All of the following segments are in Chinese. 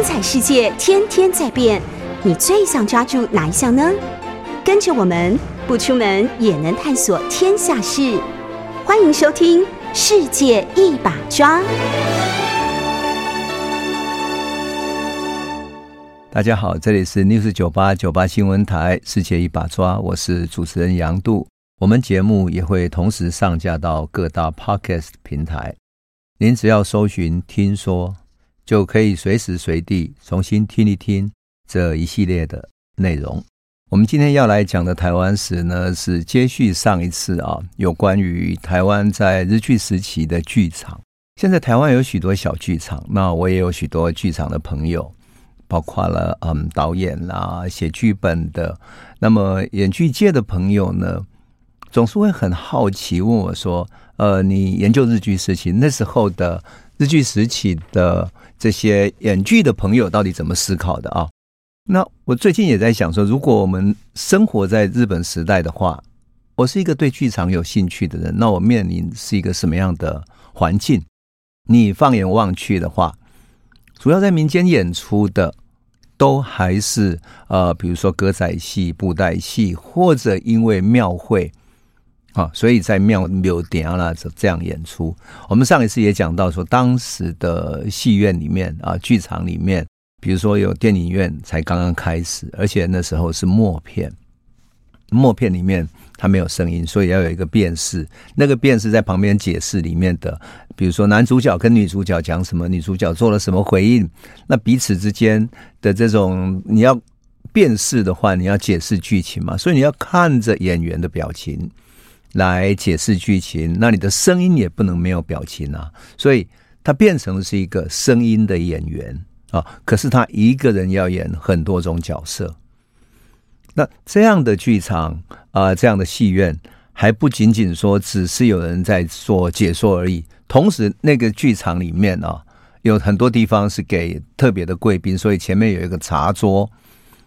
精彩世界天天在变，你最想抓住哪一项呢？跟着我们不出门也能探索天下事，欢迎收听《世界一把抓》。大家好，这里是 News 九八九八新闻台《世界一把抓》，我是主持人杨度。我们节目也会同时上架到各大 Podcast 平台，您只要搜寻“听说”。就可以随时随地重新听一听这一系列的内容。我们今天要来讲的台湾史呢，是接续上一次啊，有关于台湾在日据时期的剧场。现在台湾有许多小剧场，那我也有许多剧场的朋友，包括了嗯导演啦、写剧本的。那么演剧界的朋友呢，总是会很好奇问我说：“呃，你研究日据时期那时候的日剧时期的？”这些演剧的朋友到底怎么思考的啊？那我最近也在想说，如果我们生活在日本时代的话，我是一个对剧场有兴趣的人，那我面临是一个什么样的环境？你放眼望去的话，主要在民间演出的都还是呃，比如说歌仔戏、布袋戏，或者因为庙会。啊，所以在庙庙点啊，这这样演出。我们上一次也讲到说，当时的戏院里面啊，剧场里面，比如说有电影院才刚刚开始，而且那时候是默片，默片里面它没有声音，所以要有一个辨识。那个辨识在旁边解释里面的，比如说男主角跟女主角讲什么，女主角做了什么回应，那彼此之间的这种你要辨识的话，你要解释剧情嘛，所以你要看着演员的表情。来解释剧情，那你的声音也不能没有表情啊，所以他变成是一个声音的演员啊。可是他一个人要演很多种角色，那这样的剧场啊、这样的戏院还不仅仅说只是有人在做解说而已，同时那个剧场里面啊，有很多地方是给特别的贵宾，所以前面有一个茶桌。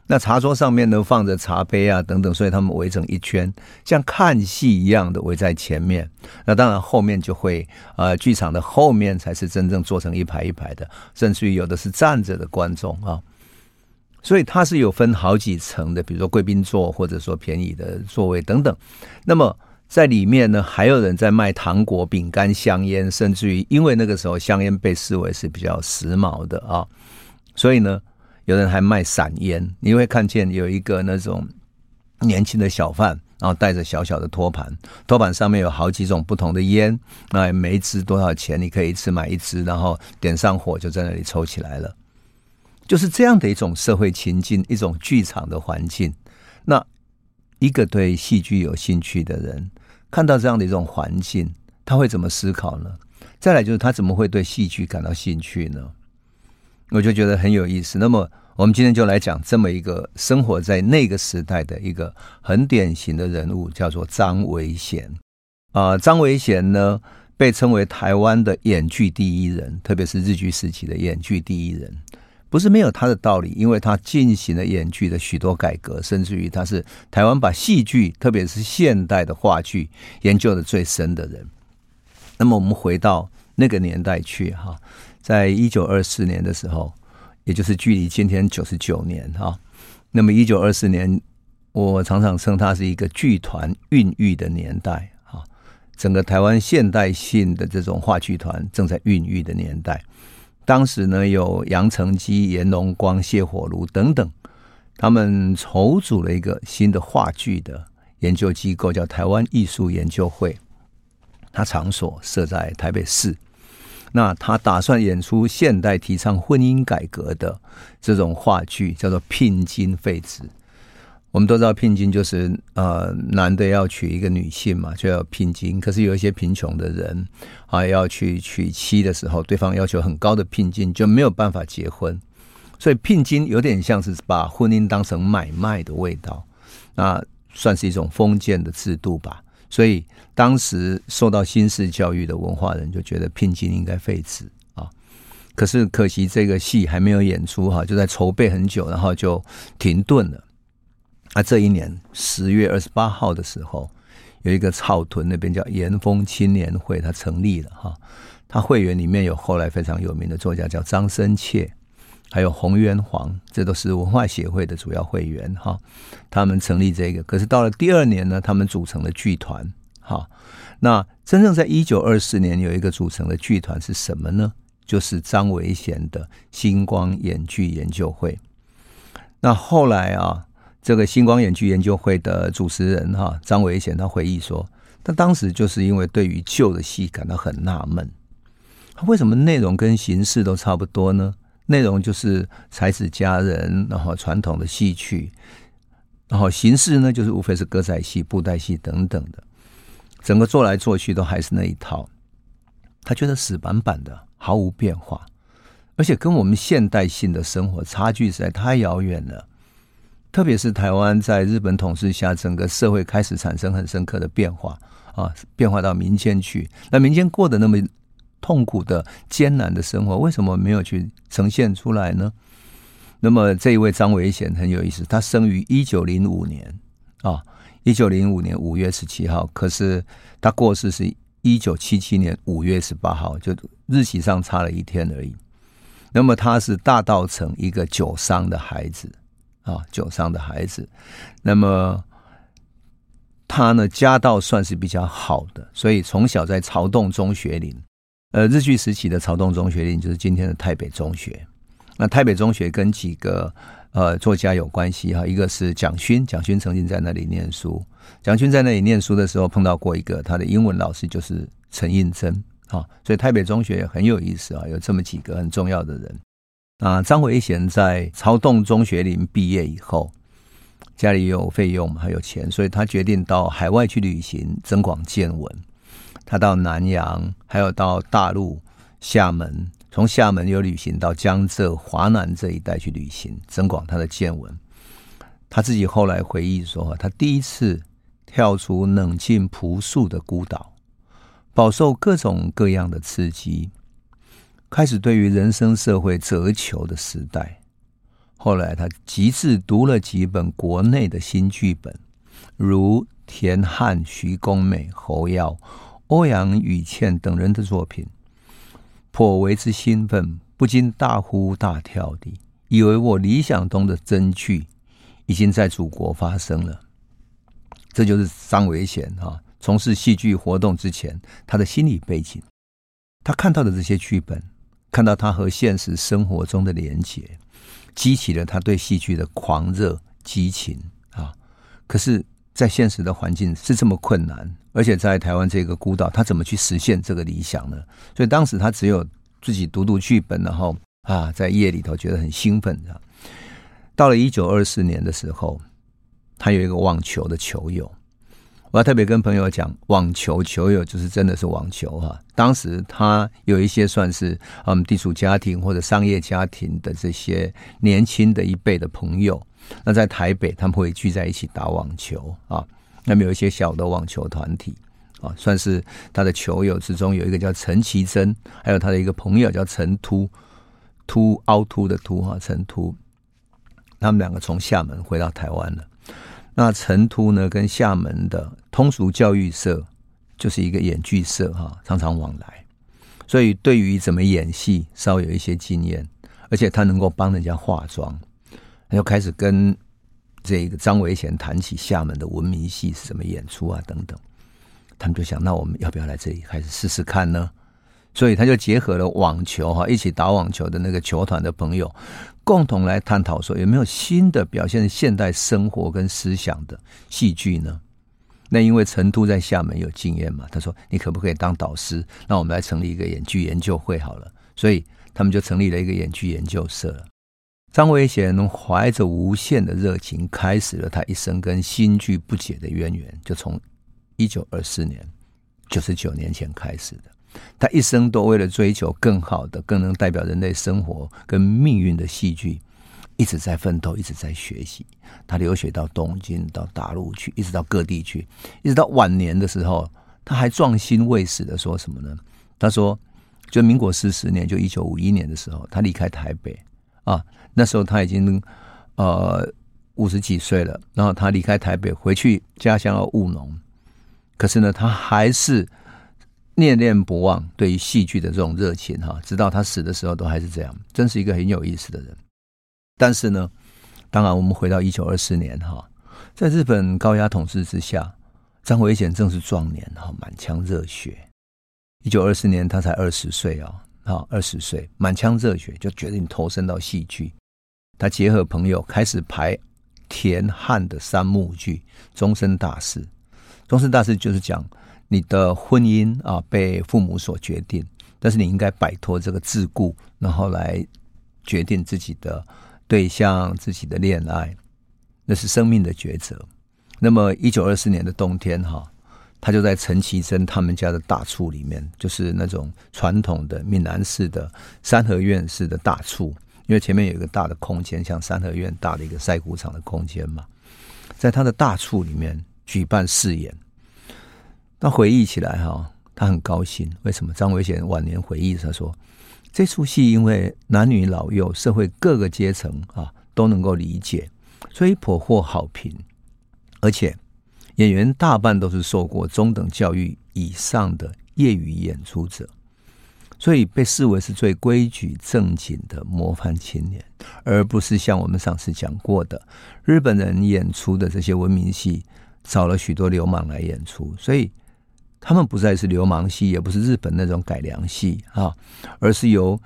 那茶桌上面呢，放着茶杯啊等等，所以他们围成一圈，像看戏一样的围在前面。那当然后面就会，呃，剧场的后面才是真正做成一排一排的，甚至于有的是站着的观众啊。所以它是有分好几层的，比如说贵宾座，或者说便宜的座位等等。那么在里面呢，还有人在卖糖果、饼干、香烟，甚至于因为那个时候香烟被视为是比较时髦的啊，所以呢。有人还卖散烟，你会看见有一个那种年轻的小贩，然后带着小小的托盘，托盘上面有好几种不同的烟，那每一支多少钱？你可以一次买一支，然后点上火就在那里抽起来了。就是这样的一种社会情境，一种剧场的环境。那一个对戏剧有兴趣的人，看到这样的一种环境，他会怎么思考呢？再来就是他怎么会对戏剧感到兴趣呢？我就觉得很有意思。那么，我们今天就来讲这么一个生活在那个时代的一个很典型的人物，叫做张维贤。啊、呃，张维贤呢，被称为台湾的演剧第一人，特别是日据时期的演剧第一人，不是没有他的道理，因为他进行了演剧的许多改革，甚至于他是台湾把戏剧，特别是现代的话剧研究的最深的人。那么，我们回到那个年代去，哈。在一九二四年的时候，也就是距离今天九十九年哈。那么一九二四年，我常常称它是一个剧团孕育的年代哈。整个台湾现代性的这种话剧团正在孕育的年代。当时呢，有杨成基、严龙光、谢火炉等等，他们筹组了一个新的话剧的研究机构，叫台湾艺术研究会。它场所设在台北市。那他打算演出现代提倡婚姻改革的这种话剧，叫做聘金废止。我们都知道聘金就是呃男的要娶一个女性嘛，就要聘金。可是有一些贫穷的人啊，要去娶妻的时候，对方要求很高的聘金，就没有办法结婚。所以聘金有点像是把婚姻当成买卖的味道，那算是一种封建的制度吧。所以当时受到新式教育的文化人就觉得聘金应该废止啊，可是可惜这个戏还没有演出哈，就在筹备很久，然后就停顿了。啊，这一年十月二十八号的时候，有一个草屯那边叫延丰青年会，它成立了哈。它会员里面有后来非常有名的作家叫张深切还有洪渊煌，这都是文化协会的主要会员哈。他们成立这个，可是到了第二年呢，他们组成了剧团哈。那真正在一九二四年有一个组成的剧团是什么呢？就是张维贤的星光演剧研究会。那后来啊，这个星光演剧研究会的主持人哈张维贤他回忆说，他当时就是因为对于旧的戏感到很纳闷，他为什么内容跟形式都差不多呢？内容就是才子佳人，然后传统的戏曲，然后形式呢就是无非是歌仔戏、布袋戏等等的。整个做来做去都还是那一套，他觉得死板板的，毫无变化，而且跟我们现代性的生活差距实在太遥远了。特别是台湾在日本统治下，整个社会开始产生很深刻的变化啊，变化到民间去。那民间过得那么痛苦的艰难的生活，为什么没有去呈现出来呢？那么这一位张维贤很有意思，他生于一九零五年啊。一九零五年五月十七号，可是他过世是一九七七年五月十八号，就日期上差了一天而已。那么他是大稻城一个酒商的孩子啊，酒商的孩子。那么他呢，家道算是比较好的，所以从小在曹洞中学林，呃，日据时期的曹洞中学林就是今天的台北中学。那台北中学跟几个。呃，作家有关系哈，一个是蒋勋，蒋勋曾经在那里念书。蒋勋在那里念书的时候，碰到过一个他的英文老师，就是陈映真啊。所以台北中学也很有意思啊，有这么几个很重要的人。啊，张维贤在曹洞中学林毕业以后，家里有费用，还有钱，所以他决定到海外去旅行，增广见闻。他到南洋，还有到大陆厦门。从厦门又旅行到江浙华南这一带去旅行，增广他的见闻。他自己后来回忆说，他第一次跳出冷静朴素的孤岛，饱受各种各样的刺激，开始对于人生社会责求的时代。后来他极致读了几本国内的新剧本，如田汉、徐公美、侯耀、欧阳予倩等人的作品。颇为之兴奋，不禁大呼大跳的，以为我理想中的真剧已经在祖国发生了。这就是张维贤哈，从事戏剧活动之前他的心理背景。他看到的这些剧本，看到他和现实生活中的连结，激起了他对戏剧的狂热激情啊！可是，在现实的环境是这么困难。而且在台湾这个孤岛，他怎么去实现这个理想呢？所以当时他只有自己读读剧本，然后啊，在夜里头觉得很兴奋。到了一九二四年的时候，他有一个网球的球友，我要特别跟朋友讲，网球球友就是真的是网球哈。当时他有一些算是嗯地主家庭或者商业家庭的这些年轻的一辈的朋友，那在台北他们会聚在一起打网球啊。那么有一些小的网球团体啊，算是他的球友之中有一个叫陈其珍，还有他的一个朋友叫陈突，突凹凸的凸哈，陈突，他们两个从厦门回到台湾了。那陈突呢，跟厦门的通俗教育社就是一个演剧社哈，常常往来，所以对于怎么演戏稍有一些经验，而且他能够帮人家化妆，他就开始跟。这个张维贤谈起厦门的文明戏是怎么演出啊等等，他们就想，那我们要不要来这里开始试试看呢？所以他就结合了网球哈，一起打网球的那个球团的朋友，共同来探讨说有没有新的表现现代生活跟思想的戏剧呢？那因为成都在厦门有经验嘛，他说你可不可以当导师？那我们来成立一个演剧研究会好了，所以他们就成立了一个演剧研究社了。张维贤怀着无限的热情，开始了他一生跟新剧不解的渊源，就从一九二四年，九十九年前开始的。他一生都为了追求更好的、更能代表人类生活跟命运的戏剧，一直在奋斗，一直在学习。他留学到东京、到大陆去，一直到各地去，一直到晚年的时候，他还壮心未死的说什么呢？他说：“就民国四十年，就一九五一年的时候，他离开台北啊。”那时候他已经呃五十几岁了，然后他离开台北回去家乡要务农，可是呢，他还是念念不忘对于戏剧的这种热情哈，直到他死的时候都还是这样，真是一个很有意思的人。但是呢，当然我们回到一九二四年哈，在日本高压统治之下，张维贤正是壮年哈，满腔热血。一九二四年他才二十岁啊，啊二十岁，满腔热血就决定投身到戏剧。他结合朋友开始排田汉的三幕剧《终身大事》。终身大事就是讲。你的婚姻啊，被父母所决定，但是你应该摆脱这个桎梏，然后来决定自己的对象、自己的恋爱，那是生命的抉择。那么，一九二四年的冬天，哈，他就在陈其贞他们家的大厝里面，就是那种传统的闽南式的三合院式的大厝，因为前面有一个大的空间，像三合院大的一个晒谷场的空间嘛，在他的大厝里面举办试演。他回忆起来哈，他很高兴。为什么？张维贤晚年回忆他说：“这出戏因为男女老幼、社会各个阶层啊都能够理解，所以颇获好评。而且演员大半都是受过中等教育以上的业余演出者，所以被视为是最规矩正经的模范青年，而不是像我们上次讲过的日本人演出的这些文明戏，找了许多流氓来演出，所以。”他们不再是流氓戏，也不是日本那种改良戏啊，而是由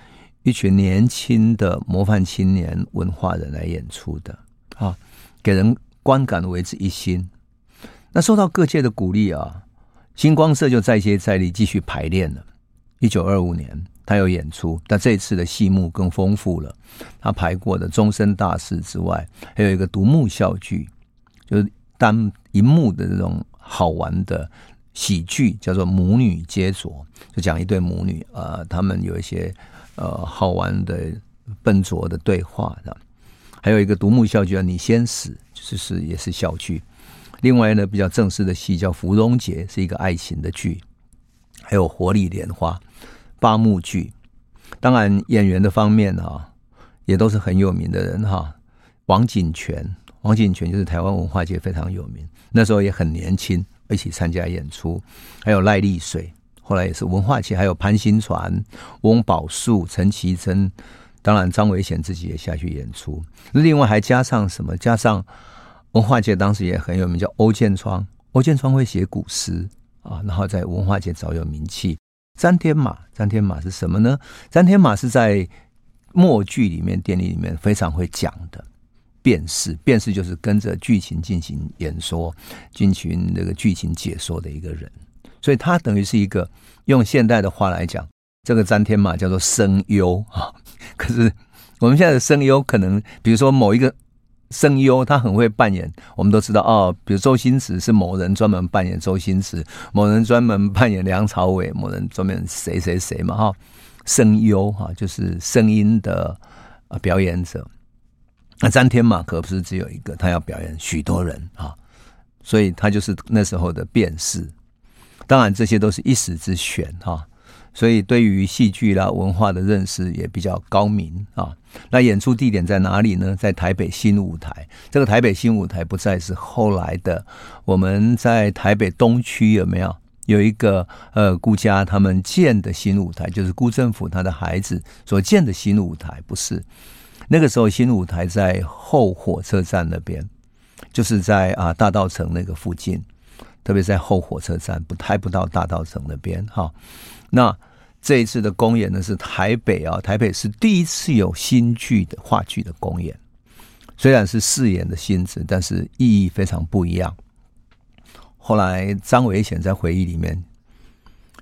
一群年轻的模范青年文化人来演出的啊，给人观感为之一新。那受到各界的鼓励啊，星光社就再接再厉继续排练了。一九二五年，他有演出，但这次的戏目更丰富了。他排过的终身大事之外，还有一个独幕笑剧，就是单一幕的这种好玩的。喜剧叫做母女接着，就讲一对母女，呃，他们有一些呃好玩的笨拙的对话的。还有一个独幕笑剧叫你先死，就是也是笑剧。另外呢，比较正式的戏叫《芙蓉节》，是一个爱情的剧。还有《活力莲花》八幕剧。当然演员的方面啊，也都是很有名的人哈。王景泉，王景泉就是台湾文化界非常有名，那时候也很年轻。一起参加演出，还有赖丽水，后来也是文化界，还有潘新传、翁宝树、陈其贞，当然张伟贤自己也下去演出。另外还加上什么？加上文化界当时也很有名，叫欧建窗。欧建窗会写古诗啊，然后在文化界早有名气。詹天马，詹天马是什么呢？詹天马是在默剧里面、电影里面非常会讲的。辩士，辩士就是跟着剧情进行演说、进行那个剧情解说的一个人，所以他等于是一个用现代的话来讲，这个詹天马叫做声优啊。可是我们现在的声优，可能比如说某一个声优，他很会扮演，我们都知道哦，比如周星驰是某人专门扮演周星驰，某人专门扮演梁朝伟，某人专门谁谁谁嘛哈。声优哈，就是声音的表演者。那詹天马可不是只有一个，他要表演许多人啊，所以他就是那时候的辩士。当然，这些都是一时之选哈，所以对于戏剧啦、文化的认识也比较高明啊。那演出地点在哪里呢？在台北新舞台。这个台北新舞台不再是后来的我们在台北东区有没有有一个呃辜家他们建的新舞台，就是辜振甫他的孩子所建的新舞台，不是。那个时候，新舞台在后火车站那边，就是在啊大道城那个附近，特别在后火车站，不太不到大道城那边哈。那这一次的公演呢，是台北啊，台北是第一次有新剧的话剧的公演，虽然是试演的性质，但是意义非常不一样。后来张伟贤在回忆里面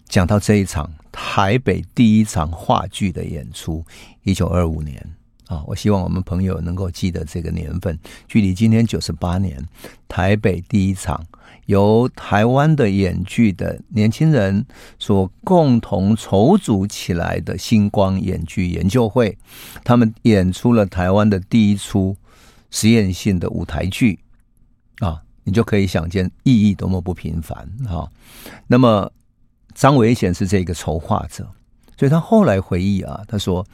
讲到这一场台北第一场话剧的演出，一九二五年。啊，我希望我们朋友能够记得这个年份，距离今天九十八年，台北第一场由台湾的演剧的年轻人所共同筹组起来的星光演剧研究会，他们演出了台湾的第一出实验性的舞台剧，啊，你就可以想见意义多么不平凡啊。那么张维贤是这个筹划者，所以他后来回忆啊，他说。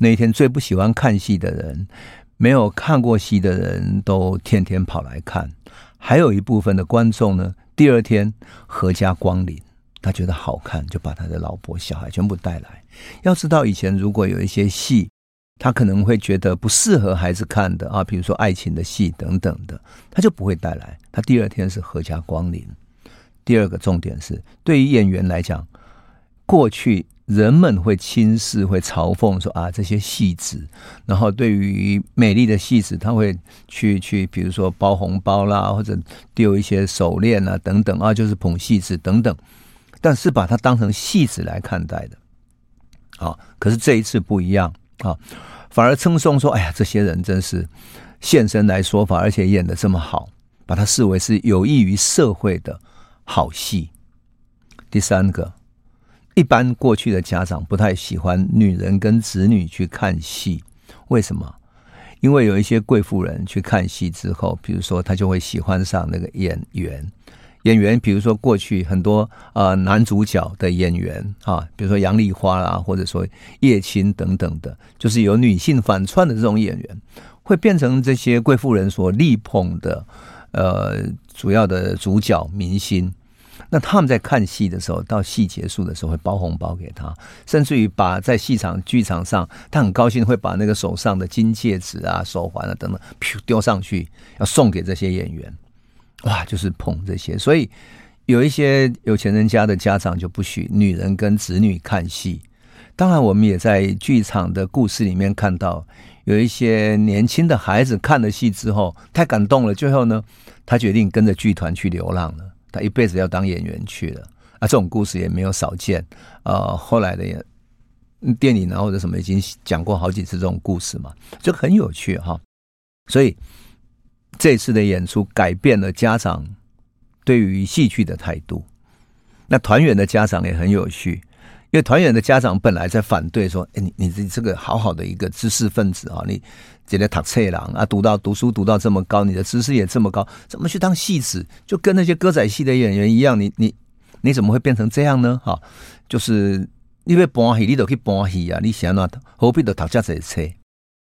那一天最不喜欢看戏的人，没有看过戏的人都天天跑来看，还有一部分的观众呢，第二天阖家光临，他觉得好看，就把他的老婆、小孩全部带来。要知道，以前如果有一些戏，他可能会觉得不适合孩子看的啊，比如说爱情的戏等等的，他就不会带来。他第二天是阖家光临。第二个重点是，对于演员来讲，过去人们会轻视、会嘲讽说啊，这些戏子。然后对于美丽的戏子，他会去去，比如说包红包啦，或者丢一些手链啊等等啊，就是捧戏子等等。但是把它当成戏子来看待的。啊，可是这一次不一样啊，反而称颂说：“哎呀，这些人真是现身来说法，而且演的这么好，把它视为是有益于社会的好戏。”第三个，一般过去的家长不太喜欢女人跟子女去看戏，为什么？因为有一些贵妇人去看戏之后，比如说她就会喜欢上那个演员。演员，比如说过去很多呃男主角的演员啊，比如说杨丽花啦，或者说叶青等等的，就是有女性反串的这种演员，会变成这些贵妇人所力捧的呃主要的主角明星。那他们在看戏的时候，到戏结束的时候会包红包给他，甚至于把在戏场剧场上，他很高兴会把那个手上的金戒指啊、手环啊等等，噗丢上去，要送给这些演员。哇，就是捧这些，所以有一些有钱人家的家长就不许女人跟子女看戏。当然，我们也在剧场的故事里面看到，有一些年轻的孩子看了戏之后太感动了，最后呢，他决定跟着剧团去流浪了，他一辈子要当演员去了。啊，这种故事也没有少见。呃，后来的也电影啊或者什么已经讲过好几次这种故事嘛，就很有趣哈。所以。这次的演出改变了家长对于戏剧的态度。那团员的家长也很有趣，因为团员的家长本来在反对说：“哎，你你这这个好好的一个知识分子啊，你这个读册人啊，读到读书读到这么高，你的知识也这么高，怎么去当戏子？就跟那些歌仔戏的演员一样，你你你怎么会变成这样呢？哈，就是因为搬戏，你都可以搬戏啊，你想那何必的读这些册？”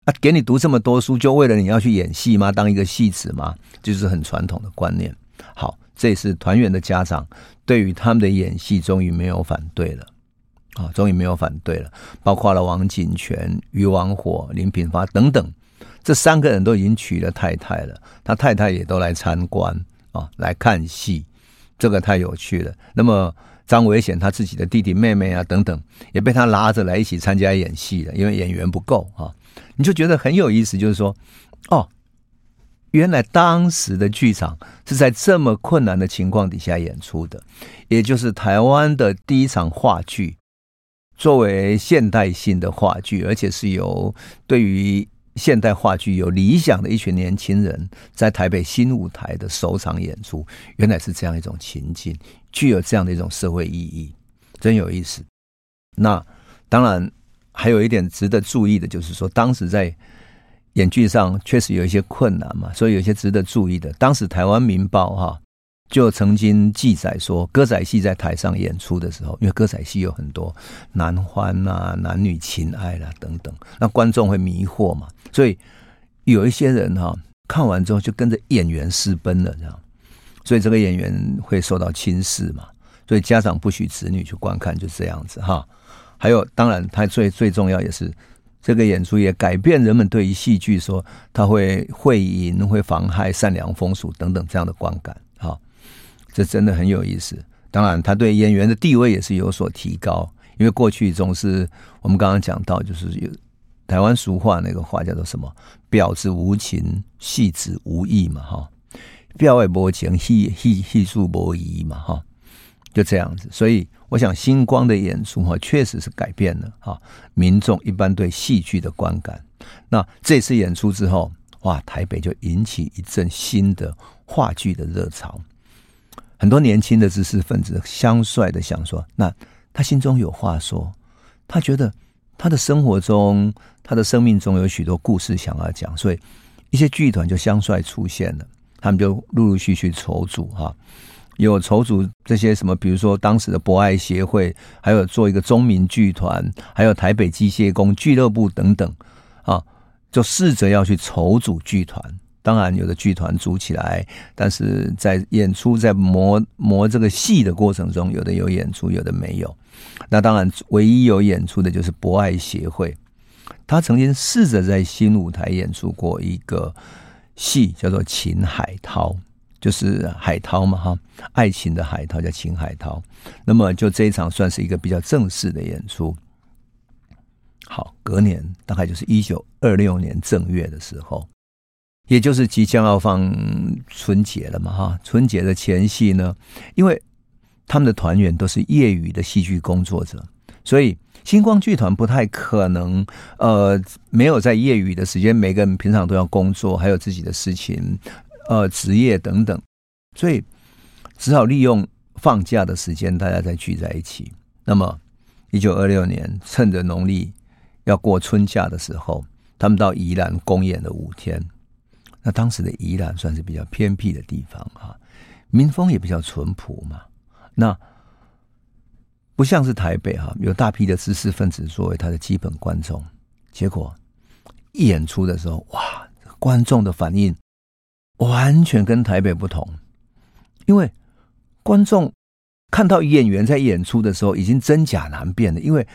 啊，给你读这么多书，就为了你要去演戏吗？当一个戏子吗？就是很传统的观念。好，这也是团员的家长对于他们的演戏，终于没有反对了啊，终于没有反对了。包括了王景泉、于王火、林品发等等，这三个人都已经娶了太太了，他太太也都来参观啊，来看戏，这个太有趣了。那么张维贤他自己的弟弟妹妹啊等等，也被他拉着来一起参加演戏了，因为演员不够啊。你就觉得很有意思，就是说，哦，原来当时的剧场是在这么困难的情况底下演出的，也就是台湾的第一场话剧，作为现代性的话剧，而且是由对于现代话剧有理想的一群年轻人在台北新舞台的首场演出，原来是这样一种情境，具有这样的一种社会意义，真有意思。那当然。还有一点值得注意的，就是说，当时在演剧上确实有一些困难嘛，所以有一些值得注意的。当时《台湾民报》哈就曾经记载说，歌仔戏在台上演出的时候，因为歌仔戏有很多男欢啊、男女情爱啦、啊、等等，那观众会迷惑嘛，所以有一些人哈看完之后就跟着演员私奔了，这样，所以这个演员会受到轻视嘛，所以家长不许子女去观看，就这样子哈。还有，当然，它最最重要也是这个演出也改变人们对于戏剧说它会会淫、会妨害善良风俗等等这样的观感。这真的很有意思。当然，他对演员的地位也是有所提高，因为过去总是我们刚刚讲到，就是有台湾俗话那个话叫做什么“婊子无情，戏子无义”嘛，哈，“婊子无情，戏戏戏术无义”嘛，哈，就这样子，所以。我想星光的演出哈，确实是改变了哈民众一般对戏剧的观感。那这次演出之后，哇，台北就引起一阵新的话剧的热潮。很多年轻的知识分子相率的想说，那他心中有话说，他觉得他的生活中、他的生命中有许多故事想要讲，所以一些剧团就相率出现了，他们就陆陆续续筹组哈。有筹组这些什么，比如说当时的博爱协会，还有做一个中民剧团，还有台北机械工俱乐部等等，啊，就试着要去筹组剧团。当然有的剧团组起来，但是在演出在磨磨这个戏的过程中，有的有演出，有的没有。那当然，唯一有演出的就是博爱协会，他曾经试着在新舞台演出过一个戏，叫做《秦海涛》，就是海涛嘛，哈，爱情的海涛叫秦海涛。那么就这一场算是一个比较正式的演出。好，隔年大概就是一九二六年正月的时候，也就是即将要放春节了嘛，哈，春节的前夕呢，因为。他们的团员都是业余的戏剧工作者，所以星光剧团不太可能，呃，没有在业余的时间，每个人平常都要工作，还有自己的事情，呃，职业等等，所以只好利用放假的时间，大家再聚在一起。那么，一九二六年，趁着农历要过春假的时候，他们到宜兰公演了五天。那当时的宜兰算是比较偏僻的地方哈，民风也比较淳朴嘛。那不像是台北哈，有大批的知识分子作为他的基本观众，结果一演出的时候，哇，观众的反应完全跟台北不同，因为观众看到演员在演出的时候已经真假难辨了，因为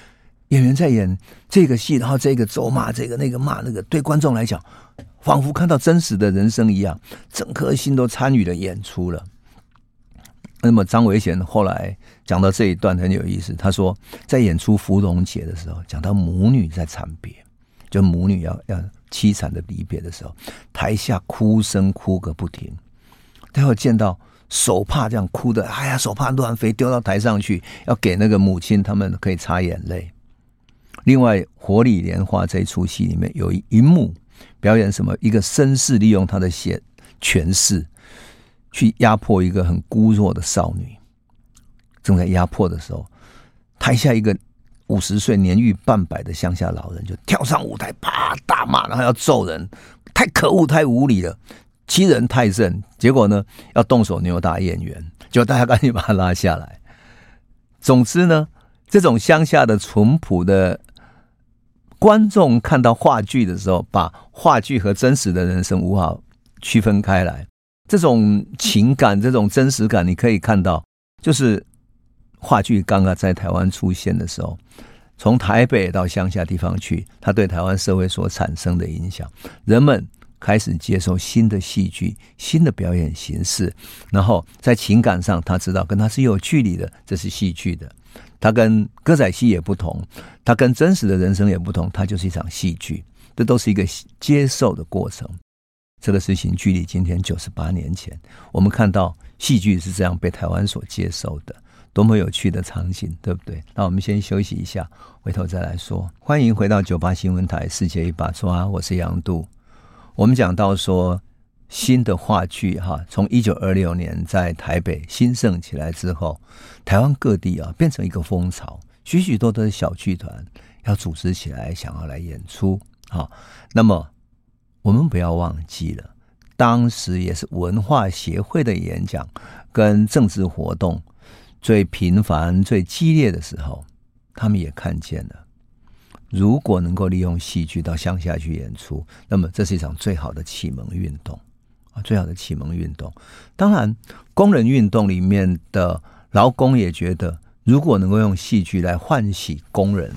演员在演这个戏，然后这个咒骂这个，那个骂那个，对观众来讲，仿佛看到真实的人生一样，整颗心都参与了演出了。那么张维贤后来讲到这一段很有意思，他说在演出芙蓉节的时候，讲到母女在惨别，就母女要要凄惨的离别的时候，台下哭声哭个不停。待会见到手帕这样哭的，哎呀，手帕乱飞，丢到台上去，要给那个母亲他们可以擦眼泪。另外，《火里莲花》这一出戏里面有一幕表演什么？一个绅士利用他的显权势。去压迫一个很孤弱的少女，正在压迫的时候，台下一个五十岁年逾半百的乡下老人就跳上舞台，啪大骂，然后要揍人，太可恶，太无理了，欺人太甚。结果呢，要动手扭打演员，就大家赶紧把他拉下来。总之呢，这种乡下的淳朴的观众看到话剧的时候，把话剧和真实的人生无法区分开来。这种情感，这种真实感，你可以看到，就是话剧刚刚在台湾出现的时候，从台北到乡下地方去，它对台湾社会所产生的影响，人们开始接受新的戏剧、新的表演形式，然后在情感上，他知道跟他是有距离的，这是戏剧的，它跟歌仔戏也不同，它跟真实的人生也不同，它就是一场戏剧，这都是一个接受的过程。这个事情距离今天九十八年前，我们看到戏剧是这样被台湾所接受的，多么有趣的场景，对不对？那我们先休息一下，回头再来说。欢迎回到九八新闻台《世界一把抓》，我是杨度。我们讲到说，新的话剧哈，从一九二六年在台北兴盛起来之后，台湾各地啊变成一个风潮，许许多多的小剧团要组织起来，想要来演出啊。那么。我们不要忘记了，当时也是文化协会的演讲跟政治活动最频繁、最激烈的时候，他们也看见了，如果能够利用戏剧到乡下去演出，那么这是一场最好的启蒙运动啊，最好的启蒙运动。当然，工人运动里面的劳工也觉得，如果能够用戏剧来唤起工人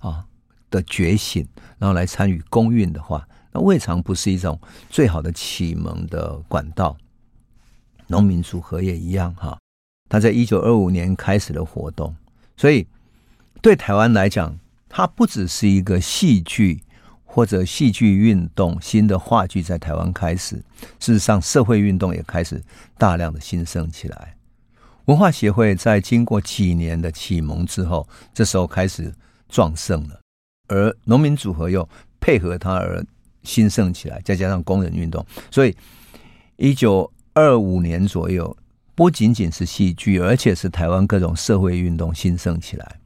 啊的觉醒，然后来参与工运的话。那未尝不是一种最好的启蒙的管道。农民组合也一样哈，他在一九二五年开始了活动，所以对台湾来讲，它不只是一个戏剧或者戏剧运动，新的话剧在台湾开始。事实上，社会运动也开始大量的兴盛起来。文化协会在经过几年的启蒙之后，这时候开始壮盛了，而农民组合又配合他而。兴盛起来，再加上工人运动，所以一九二五年左右，不仅仅是戏剧，而且是台湾各种社会运动兴盛起来。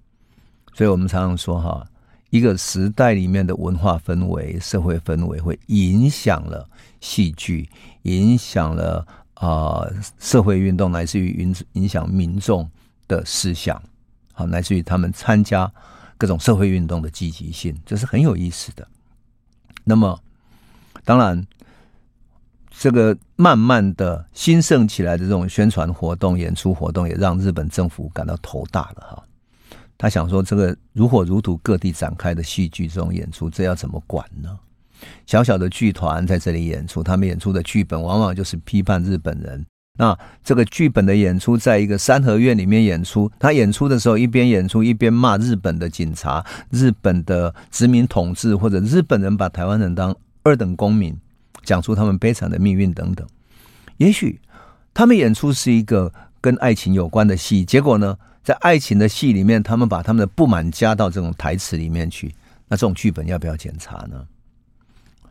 所以我们常常说，哈，一个时代里面的文化氛围、社会氛围，会影响了戏剧，影响了啊、呃、社会运动，乃至于影影响民众的思想，好，乃至于他们参加各种社会运动的积极性，这是很有意思的。那么。当然，这个慢慢的兴盛起来的这种宣传活动、演出活动，也让日本政府感到头大了哈。他想说，这个如火如荼各地展开的戏剧这种演出，这要怎么管呢？小小的剧团在这里演出，他们演出的剧本往往就是批判日本人。那这个剧本的演出，在一个三合院里面演出，他演出的时候一边演出一边骂日本的警察、日本的殖民统治，或者日本人把台湾人当二等公民，讲出他们悲惨的命运等等。也许他们演出是一个跟爱情有关的戏，结果呢，在爱情的戏里面，他们把他们的不满加到这种台词里面去，那这种剧本要不要检查呢？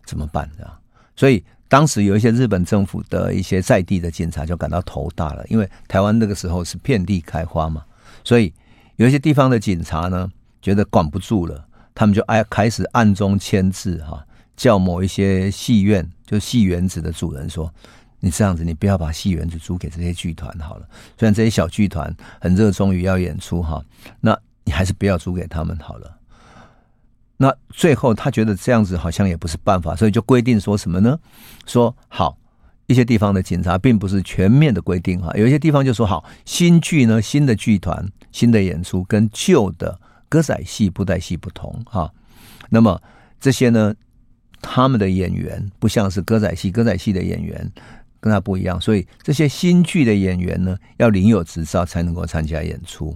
怎么办啊？所以。当时有一些日本政府的一些在地的警察就感到头大了，因为台湾那个时候是遍地开花嘛，所以有一些地方的警察呢觉得管不住了，他们就爱开始暗中签字哈，叫某一些戏院就戏园子的主人说：“你这样子，你不要把戏园子租给这些剧团好了。虽然这些小剧团很热衷于要演出哈，那你还是不要租给他们好了。”那最后他觉得这样子好像也不是办法，所以就规定说什么呢？说好一些地方的警察并不是全面的规定哈，有一些地方就说好新剧呢，新的剧团新的演出跟旧的歌仔戏布袋戏不同哈。那么这些呢，他们的演员不像是歌仔戏，歌仔戏的演员跟他不一样，所以这些新剧的演员呢要领有执照才能够参加演出。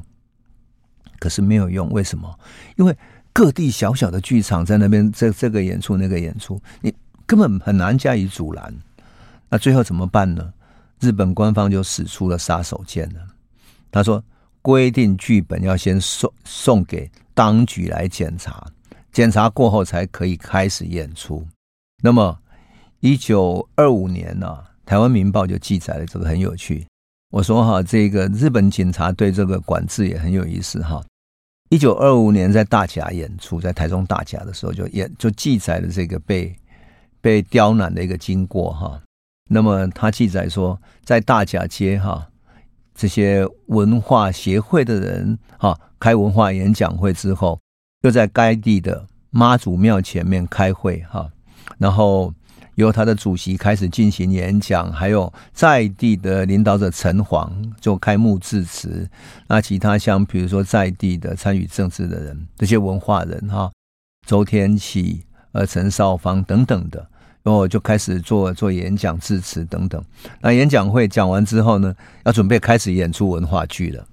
可是没有用，为什么？因为各地小小的剧场在那边，这这个演出那个演出，你根本很难加以阻拦。那最后怎么办呢？日本官方就使出了杀手锏了。他说，规定剧本要先送送给当局来检查，检查过后才可以开始演出。那么，一九二五年呢、台湾民报就记载了这个很有趣。我说哈，这个日本警察对这个管制也很有意思哈。一九二五年在大甲演出，在台中大甲的时候，就演就记载了这个被被刁难的一个经过哈。那么他记载说，在大甲街哈，这些文化协会的人哈开文化演讲会之后，又在该地的妈祖庙前面开会哈，然后。由他的主席开始进行演讲，还有在地的领导者陈黄做开幕致辞。那其他像比如说在地的参与政治的人，这些文化人哈，周天启、呃陈少芳等等的，然后就开始做做演讲致辞等等。那演讲会讲完之后呢，要准备开始演出文化剧了。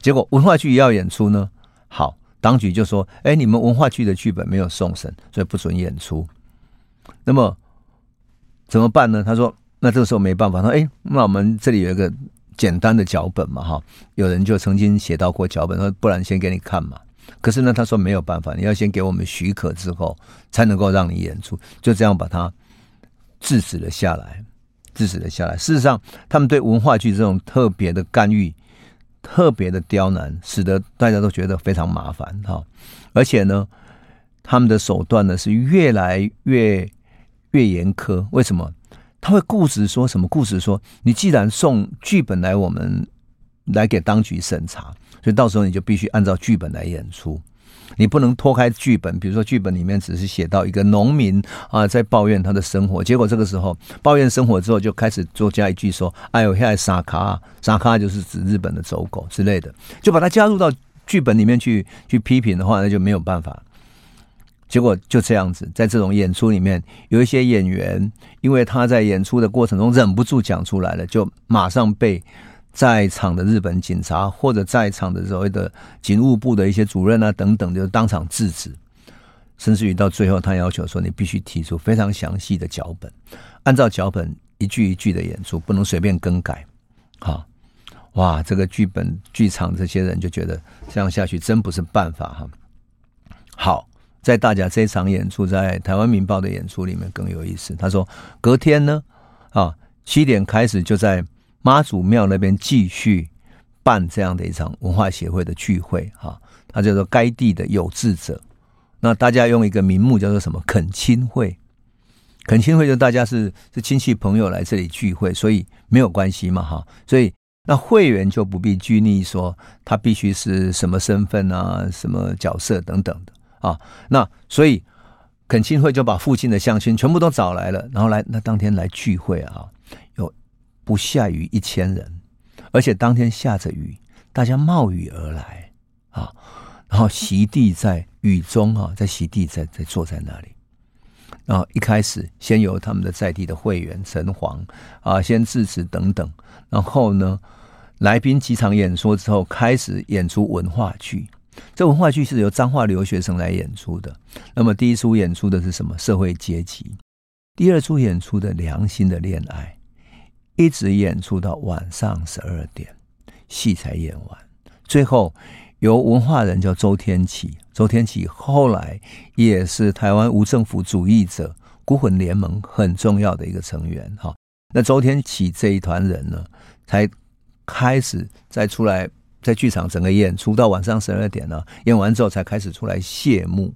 结果文化剧也要演出呢，好，当局就说：“哎，你们文化剧的剧本没有送审，所以不准演出。”那么。怎么办呢？他说：“那这个时候没办法。他说：‘哎，那我们这里有一个简单的脚本嘛，哈，有人就曾经写到过脚本，说不然先给你看嘛。可是呢，他说没有办法，你要先给我们许可之后，才能够让你演出。就这样把他制止了下来，制止了下来。事实上，他们对文化剧这种特别的干预、特别的刁难，使得大家都觉得非常麻烦，哈。而且呢，他们的手段呢是越来越。”越严苛，为什么？他会固执说什么？固执说，你既然送剧本来，我们来给当局审查，所以到时候你就必须按照剧本来演出，你不能脱开剧本。比如说，剧本里面只是写到一个农民啊在抱怨他的生活，结果这个时候抱怨生活之后，就开始多加一句说：“哎呦，现在傻卡，傻卡就是指日本的走狗之类的，就把它加入到剧本里面去去批评的话，那就没有办法。”结果就这样子，在这种演出里面，有一些演员，因为他在演出的过程中忍不住讲出来了，就马上被在场的日本警察或者在场的所谓的警务部的一些主任啊等等，就当场制止。甚至于到最后，他要求说：“你必须提出非常详细的脚本，按照脚本一句一句的演出，不能随便更改。”好，哇，这个剧本剧场这些人就觉得这样下去真不是办法哈。好。在大甲这场演出，在台湾民报的演出里面更有意思。他说，隔天呢，啊，七点开始就在妈祖庙那边继续办这样的一场文化协会的聚会。哈，他叫做该地的有志者。那大家用一个名目叫做什么？恳亲会。恳亲会就大家是是亲戚朋友来这里聚会，所以没有关系嘛，哈。所以那会员就不必拘泥说他必须是什么身份啊，什么角色等等的。啊，那所以恳亲会就把附近的乡亲全部都找来了，然后来那当天来聚会啊，有不下于一千人，而且当天下着雨，大家冒雨而来啊，然后席地在雨中啊，在席地在在坐在那里。然后一开始先由他们的在地的会员陈黄啊先致辞等等，然后呢，来宾几场演说之后，开始演出文化剧。这文化剧是由彰化留学生来演出的。那么第一出演出的是什么？社会阶级。第二出演出的良心的恋爱，一直演出到晚上十二点，戏才演完。最后。由文化人叫周天启，周天启后来也是台湾无政府主义者孤魂联盟很重要的一个成员。哈，那周天启这一团人呢，才开始再出来在剧场整个演出到晚上十二点呢，演完之后才开始出来谢幕，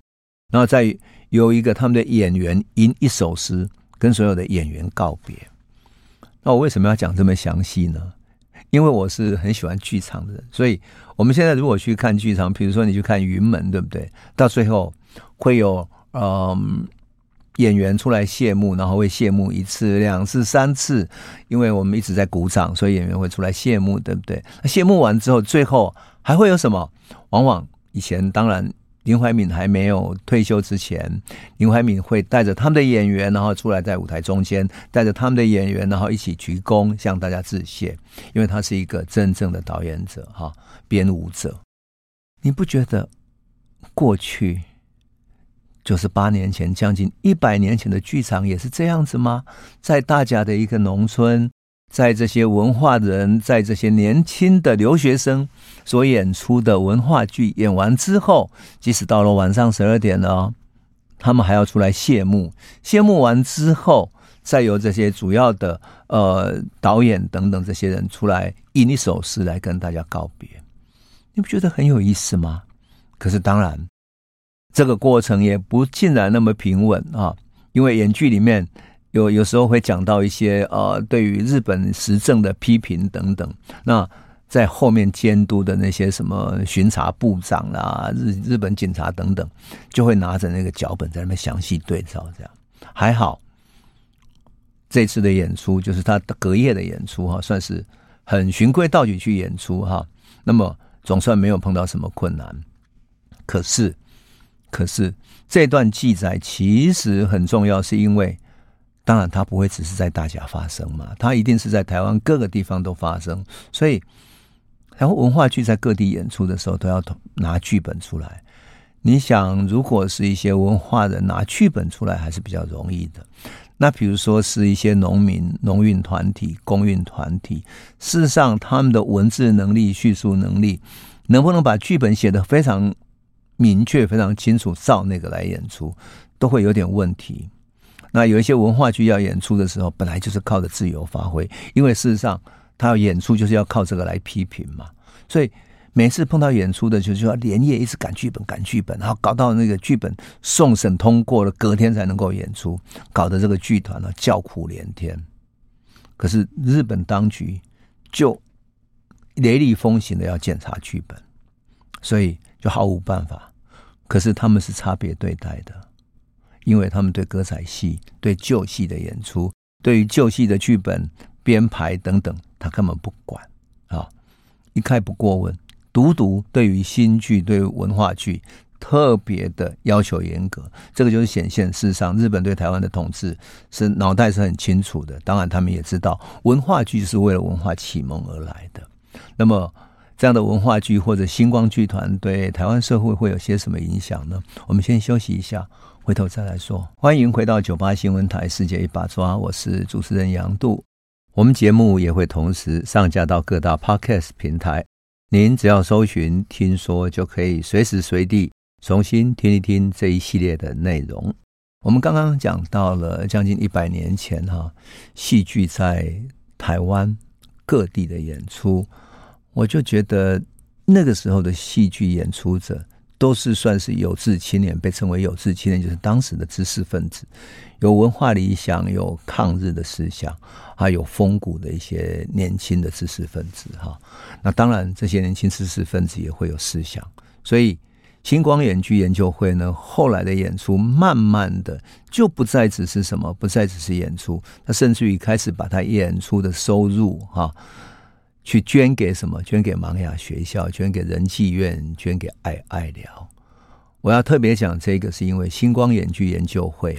然后再由一个他们的演员吟一首诗跟所有的演员告别。那我为什么要讲这么详细呢？因为我是很喜欢剧场的人，所以。我们现在如果去看剧场，比如说你去看云门，对不对？到最后会有嗯演员出来谢幕，然后会谢幕一次、两次、三次，因为我们一直在鼓掌，所以演员会出来谢幕，对不对？那谢幕完之后，最后还会有什么？往往以前当然林怀民还没有退休之前，林怀民会带着他们的演员，然后出来在舞台中间，带着他们的演员，然后一起鞠躬向大家致谢，因为他是一个真正的导演者，哈。编舞者，你不觉得过去就是八年前，将近一百年前的剧场也是这样子吗？在大家的一个农村，在这些文化人，在这些年轻的留学生所演出的文化剧演完之后，即使到了晚上十二点了，他们还要出来谢幕。谢幕完之后，再由这些主要的呃导演等等这些人出来吟一首诗来跟大家告别。你不觉得很有意思吗？可是当然，这个过程也不尽然那么平稳啊，因为演剧里面有有时候会讲到一些呃，对于日本时政的批评等等。那在后面监督的那些什么巡查部长啦、日日本警察等等，就会拿着那个脚本在那边详细对照。这样还好，这次的演出就是他隔夜的演出哈，算是很循规蹈矩去演出哈。那么。总算没有碰到什么困难，可是，可是这段记载其实很重要，是因为，当然它不会只是在大甲发生嘛，它一定是在台湾各个地方都发生，所以，然后文化剧在各地演出的时候都要拿剧本出来。你想，如果是一些文化人拿剧本出来，还是比较容易的。那比如说是一些农民、农运团体、工运团体，事实上他们的文字能力、叙述能力，能不能把剧本写得非常明确、非常清楚，照那个来演出，都会有点问题。那有一些文化剧要演出的时候，本来就是靠着自由发挥，因为事实上他要演出就是要靠这个来批评嘛，所以。每次碰到演出的，就就要连夜一直赶剧本，赶剧本，然后搞到那个剧本送审通过了，隔天才能够演出，搞得这个剧团呢叫苦连天。可是日本当局就雷厉风行的要检查剧本，所以就毫无办法。可是他们是差别对待的，因为他们对歌仔戏、对旧戏的演出、对于旧戏的剧本编排等等，他根本不管啊，一概不过问。独独对于新剧、对文化剧特别的要求严格，这个就是显现，事实上日本对台湾的统治是脑袋是很清楚的。当然，他们也知道文化剧是为了文化启蒙而来的。那么，这样的文化剧或者星光剧团对台湾社会会有些什么影响呢？我们先休息一下，回头再来说。欢迎回到九八新闻台《世界一把抓》，我是主持人杨度。我们节目也会同时上架到各大 Podcast 平台。您只要搜寻“听说”，就可以随时随地重新听一听这一系列的内容。我们刚刚讲到了将近一百年前，哈，戏剧在台湾各地的演出，我就觉得那个时候的戏剧演出者。都是算是有志青年，被称为有志青年，就是当时的知识分子，有文化理想，有抗日的思想，还有风骨的一些年轻的知识分子哈。那当然，这些年轻知识分子也会有思想，所以星光演剧研究会呢，后来的演出慢慢的就不再只是什么，不再只是演出，他甚至于开始把他演出的收入哈，去捐给什么？捐给盲哑学校，捐给仁济院，捐给爱爱疗。我要特别讲这个，是因为星光演剧研究会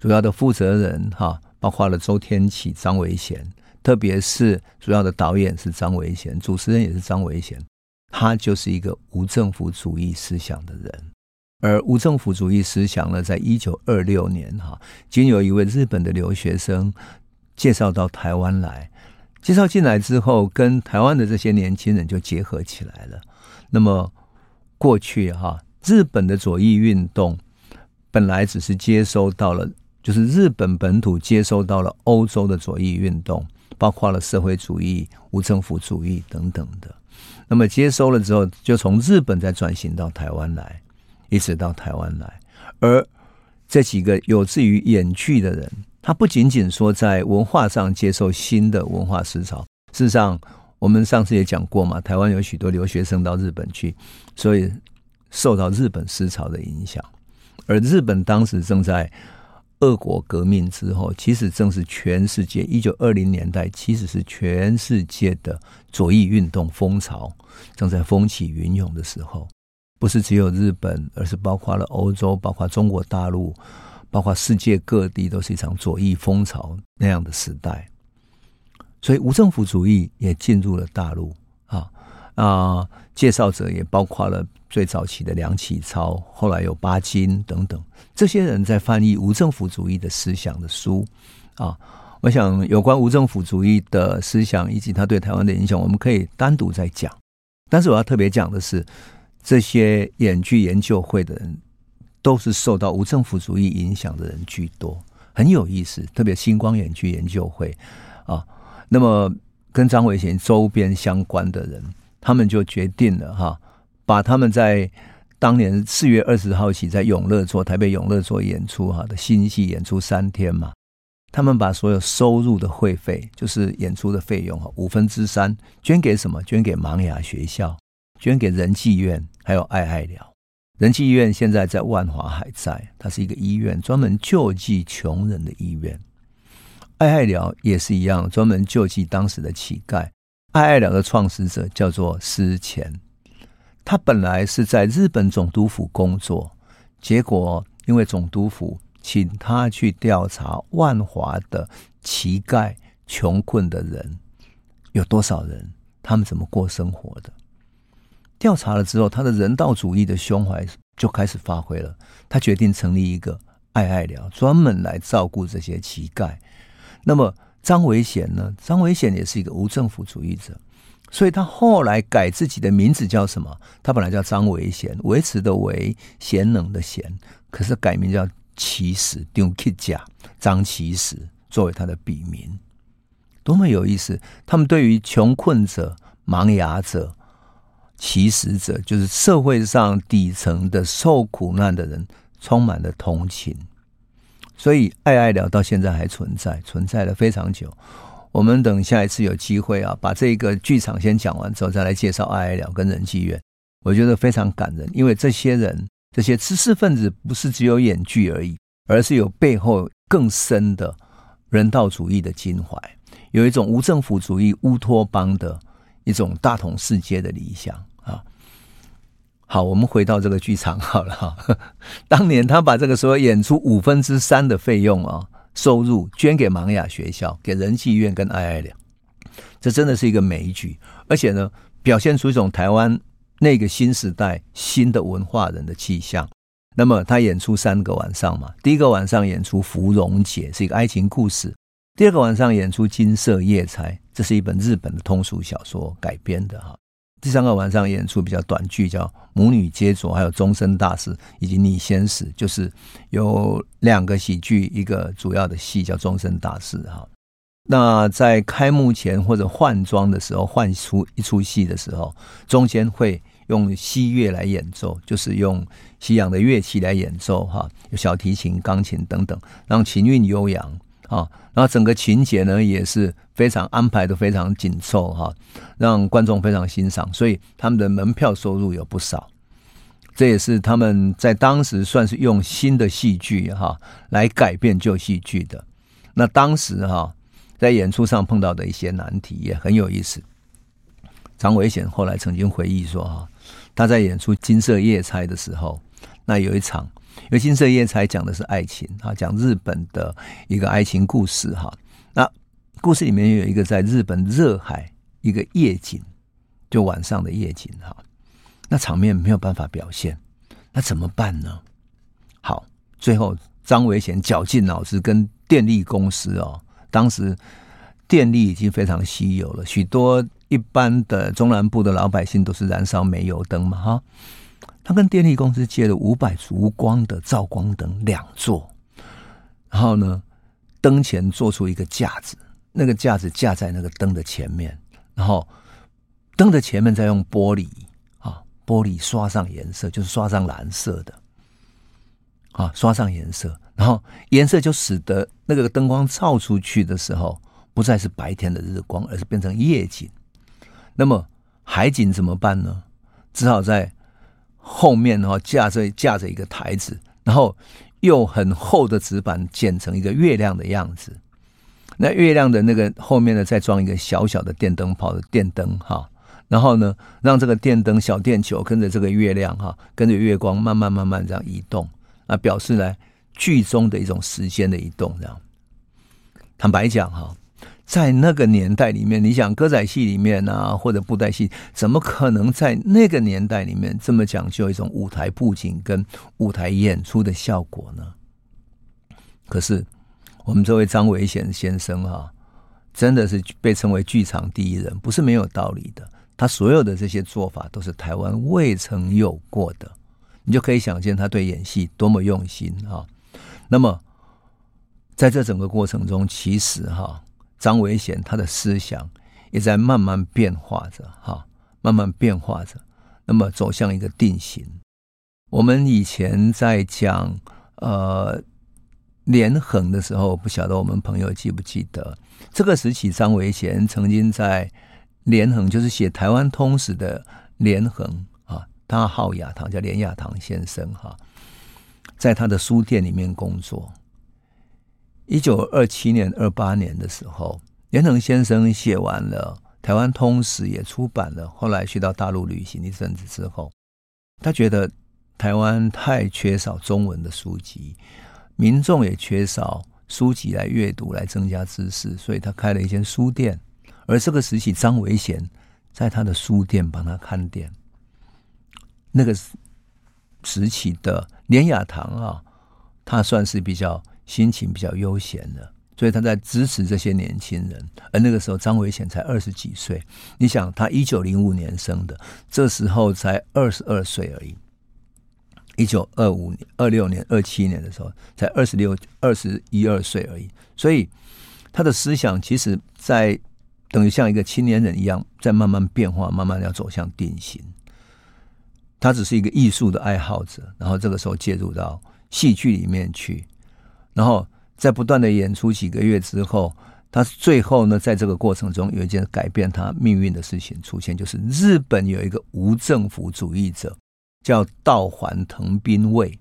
主要的负责人哈，包括了周天启、张维贤，特别是主要的导演是张维贤，主持人也是张维贤。他就是一个无政府主义思想的人，而无政府主义思想呢，在一九二六年哈，经有一位日本的留学生介绍到台湾来，介绍进来之后，跟台湾的这些年轻人就结合起来了。那么过去哈，日本的左翼运动本来只是接收到了，就是日本本土接收到了欧洲的左翼运动，包括了社会主义、无政府主义等等的。那么接收了之后，就从日本再转型到台湾来，一直到台湾来。而这几个有志于演剧的人，他不仅仅说在文化上接受新的文化思潮。事实上，我们上次也讲过嘛，台湾有许多留学生到日本去，所以受到日本思潮的影响。而日本当时正在。俄国革命之后，其实正是全世界一九二零年代，其实是全世界的左翼运动风潮正在风起云涌的时候，不是只有日本，而是包括了欧洲，包括中国大陆，包括世界各地，都是一场左翼风潮那样的时代。所以无政府主义也进入了大陆啊啊！介绍者也包括了。最早期的梁启超，后来有巴金等等，这些人在翻译无政府主义的思想的书啊。我想有关无政府主义的思想以及他对台湾的影响，我们可以单独再讲。但是我要特别讲的是，这些演剧研究会的人都是受到无政府主义影响的人居多，很有意思。特别星光演剧研究会啊，那么跟张伟贤周边相关的人，他们就决定了哈。把他们在当年四月二十号起在永乐座台北永乐座演出哈的新戏演出三天嘛，他们把所有收入的会费，就是演出的费用哈五分之三捐给什么？捐给盲哑学校，捐给仁济院，还有爱爱疗。仁济医院现在在万华还在，它是一个医院，专门救济穷人的医院。爱爱疗也是一样，专门救济当时的乞丐。爱爱疗的创始者叫做施钱。他本来是在日本总督府工作，结果因为总督府请他去调查万华的乞丐、穷困的人有多少人，他们怎么过生活的。调查了之后，他的人道主义的胸怀就开始发挥了。他决定成立一个爱爱疗，专门来照顾这些乞丐。那么张维贤呢？张维贤也是一个无政府主义者。所以他后来改自己的名字叫什么？他本来叫张维贤，维持的维，贤能的贤，可是改名叫奇实，张启甲，张奇实作为他的笔名，多么有意思！他们对于穷困者、盲哑者、其实者，就是社会上底层的受苦难的人，充满了同情。所以爱爱聊到现在还存在，存在了非常久。我们等下一次有机会啊，把这个剧场先讲完之后，再来介绍爱爱聊跟仁济院。我觉得非常感人，因为这些人、这些知识分子不是只有演剧而已，而是有背后更深的人道主义的襟怀，有一种无政府主义乌托邦的一种大同世界的理想啊。好，我们回到这个剧场好了哈。当年他把这个所有演出五分之三的费用啊。收入捐给盲哑学校、给仁济院跟爱爱疗，这真的是一个美举，而且呢，表现出一种台湾那个新时代新的文化人的气象。那么他演出三个晚上嘛，第一个晚上演出《芙蓉姐》，是一个爱情故事；第二个晚上演出《金色夜叉》，这是一本日本的通俗小说改编的哈。第三个晚上演出比较短剧，叫《母女接着》，还有《终身大事》以及《你先死》，就是有两个喜剧，一个主要的戏叫《终身大事》哈。那在开幕前或者换装的时候，换出一出戏的时候，中间会用西乐来演奏，就是用西洋的乐器来演奏哈，有小提琴、钢琴等等，让琴韵悠扬。啊，然后整个情节呢也是非常安排的非常紧凑哈，让观众非常欣赏，所以他们的门票收入有不少。这也是他们在当时算是用新的戏剧哈来改变旧戏剧的。那当时哈在演出上碰到的一些难题也很有意思。张伟贤后来曾经回忆说哈，他在演出《金色夜叉》的时候，那有一场，为《金色夜叉》讲的是爱情啊，讲日本的一个爱情故事哈。那故事里面有一个在日本热海一个夜景，就晚上的夜景哈。那场面没有办法表现，那怎么办呢？好，最后张维贤绞尽脑汁跟电力公司哦，当时电力已经非常稀有了，许多一般的中南部的老百姓都是燃烧煤油灯嘛哈。他跟电力公司借了五百烛光的照光灯两座，然后呢，灯前做出一个架子，那个架子架在那个灯的前面，然后灯的前面再用玻璃啊。玻璃刷上颜色，就是刷上蓝色的，啊，刷上颜色，然后颜色就使得那个灯光照出去的时候，不再是白天的日光，而是变成夜景。那么海景怎么办呢？只好在后面哈架着架着一个台子，然后用很厚的纸板剪成一个月亮的样子。那月亮的那个后面呢，再装一个小小的电灯泡的电灯，哈。然后呢，让这个电灯小电球跟着这个月亮哈，跟着月光慢慢慢慢这样移动，啊，表示呢剧中的一种时间的移动。这样，坦白讲哈，在那个年代里面，你想歌仔戏里面啊，或者布袋戏，怎么可能在那个年代里面这么讲究一种舞台布景跟舞台演出的效果呢？可是我们这位张维贤先生哈，真的是被称为剧场第一人，不是没有道理的。他所有的这些做法都是台湾未曾有过的，你就可以想见他对演戏多么用心啊！那么，在这整个过程中，其实哈，张维贤他的思想也在慢慢变化着哈，慢慢变化着，那么走向一个定型。我们以前在讲呃连横的时候，不晓得我们朋友记不记得这个时期，张维贤曾经在。连横就是写台湾通史的连横啊，他号亚堂，叫连亚堂先生哈，在他的书店里面工作。一九二七年、二八年的时候，连横先生写完了台湾通史，也出版了。后来去到大陆旅行一阵子之后，他觉得台湾太缺少中文的书籍，民众也缺少书籍来阅读，来增加知识，所以他开了一间书店。而这个时期，张维贤在他的书店帮他看店。那个时期的连雅堂啊，他算是比较心情比较悠闲的，所以他在支持这些年轻人。而那个时候，张伟贤才二十几岁。你想，他一九零五年生的，这时候才二十二岁而已。一九二五年、二六年、二七年的时候，才二十六、二十一二岁而已。所以他的思想，其实，在等于像一个青年人一样，在慢慢变化，慢慢要走向定型。他只是一个艺术的爱好者，然后这个时候介入到戏剧里面去，然后在不断的演出几个月之后，他最后呢，在这个过程中有一件改变他命运的事情出现，就是日本有一个无政府主义者叫道环藤兵卫，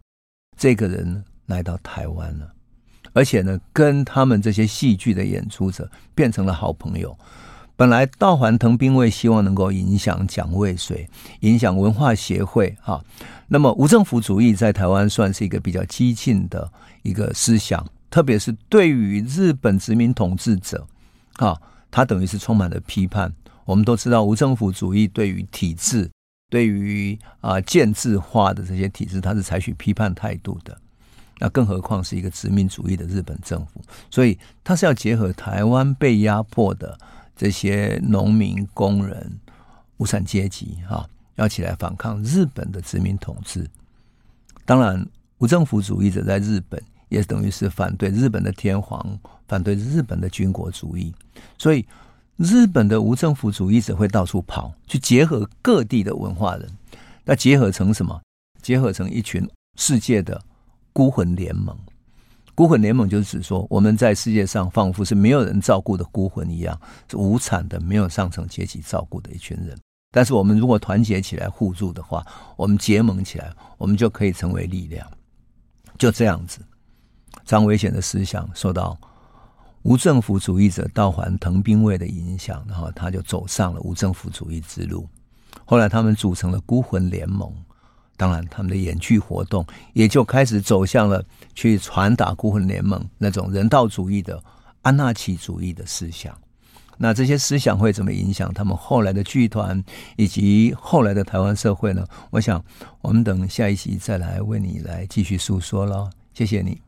这个人来到台湾了。而且呢，跟他们这些戏剧的演出者变成了好朋友。本来道环藤兵卫希望能够影响蒋渭水，影响文化协会哈。那么无政府主义在台湾算是一个比较激进的一个思想，特别是对于日本殖民统治者，啊，他等于是充满了批判。我们都知道无政府主义对于体制，对于啊建制化的这些体制，它是采取批判态度的。那更何况是一个殖民主义的日本政府，所以他是要结合台湾被压迫的这些农民、工人、无产阶级，哈，要起来反抗日本的殖民统治。当然，无政府主义者在日本也等于是反对日本的天皇，反对日本的军国主义。所以，日本的无政府主义者会到处跑，去结合各地的文化人，那结合成什么？结合成一群世界的。孤魂联盟，孤魂联盟就是指说，我们在世界上仿佛是没有人照顾的孤魂一样，是无产的、没有上层阶级照顾的一群人。但是我们如果团结起来互助的话，我们结盟起来，我们就可以成为力量。就这样子，张维贤的思想受到无政府主义者道还藤兵卫的影响，然后他就走上了无政府主义之路。后来他们组成了孤魂联盟，当然他们的演剧活动也就开始走向了去传达孤魂联盟那种人道主义的安纳奇主义的思想。那这些思想会怎么影响他们后来的剧团以及后来的台湾社会呢？我想我们等下一集再来为你来继续诉说喽。谢谢你。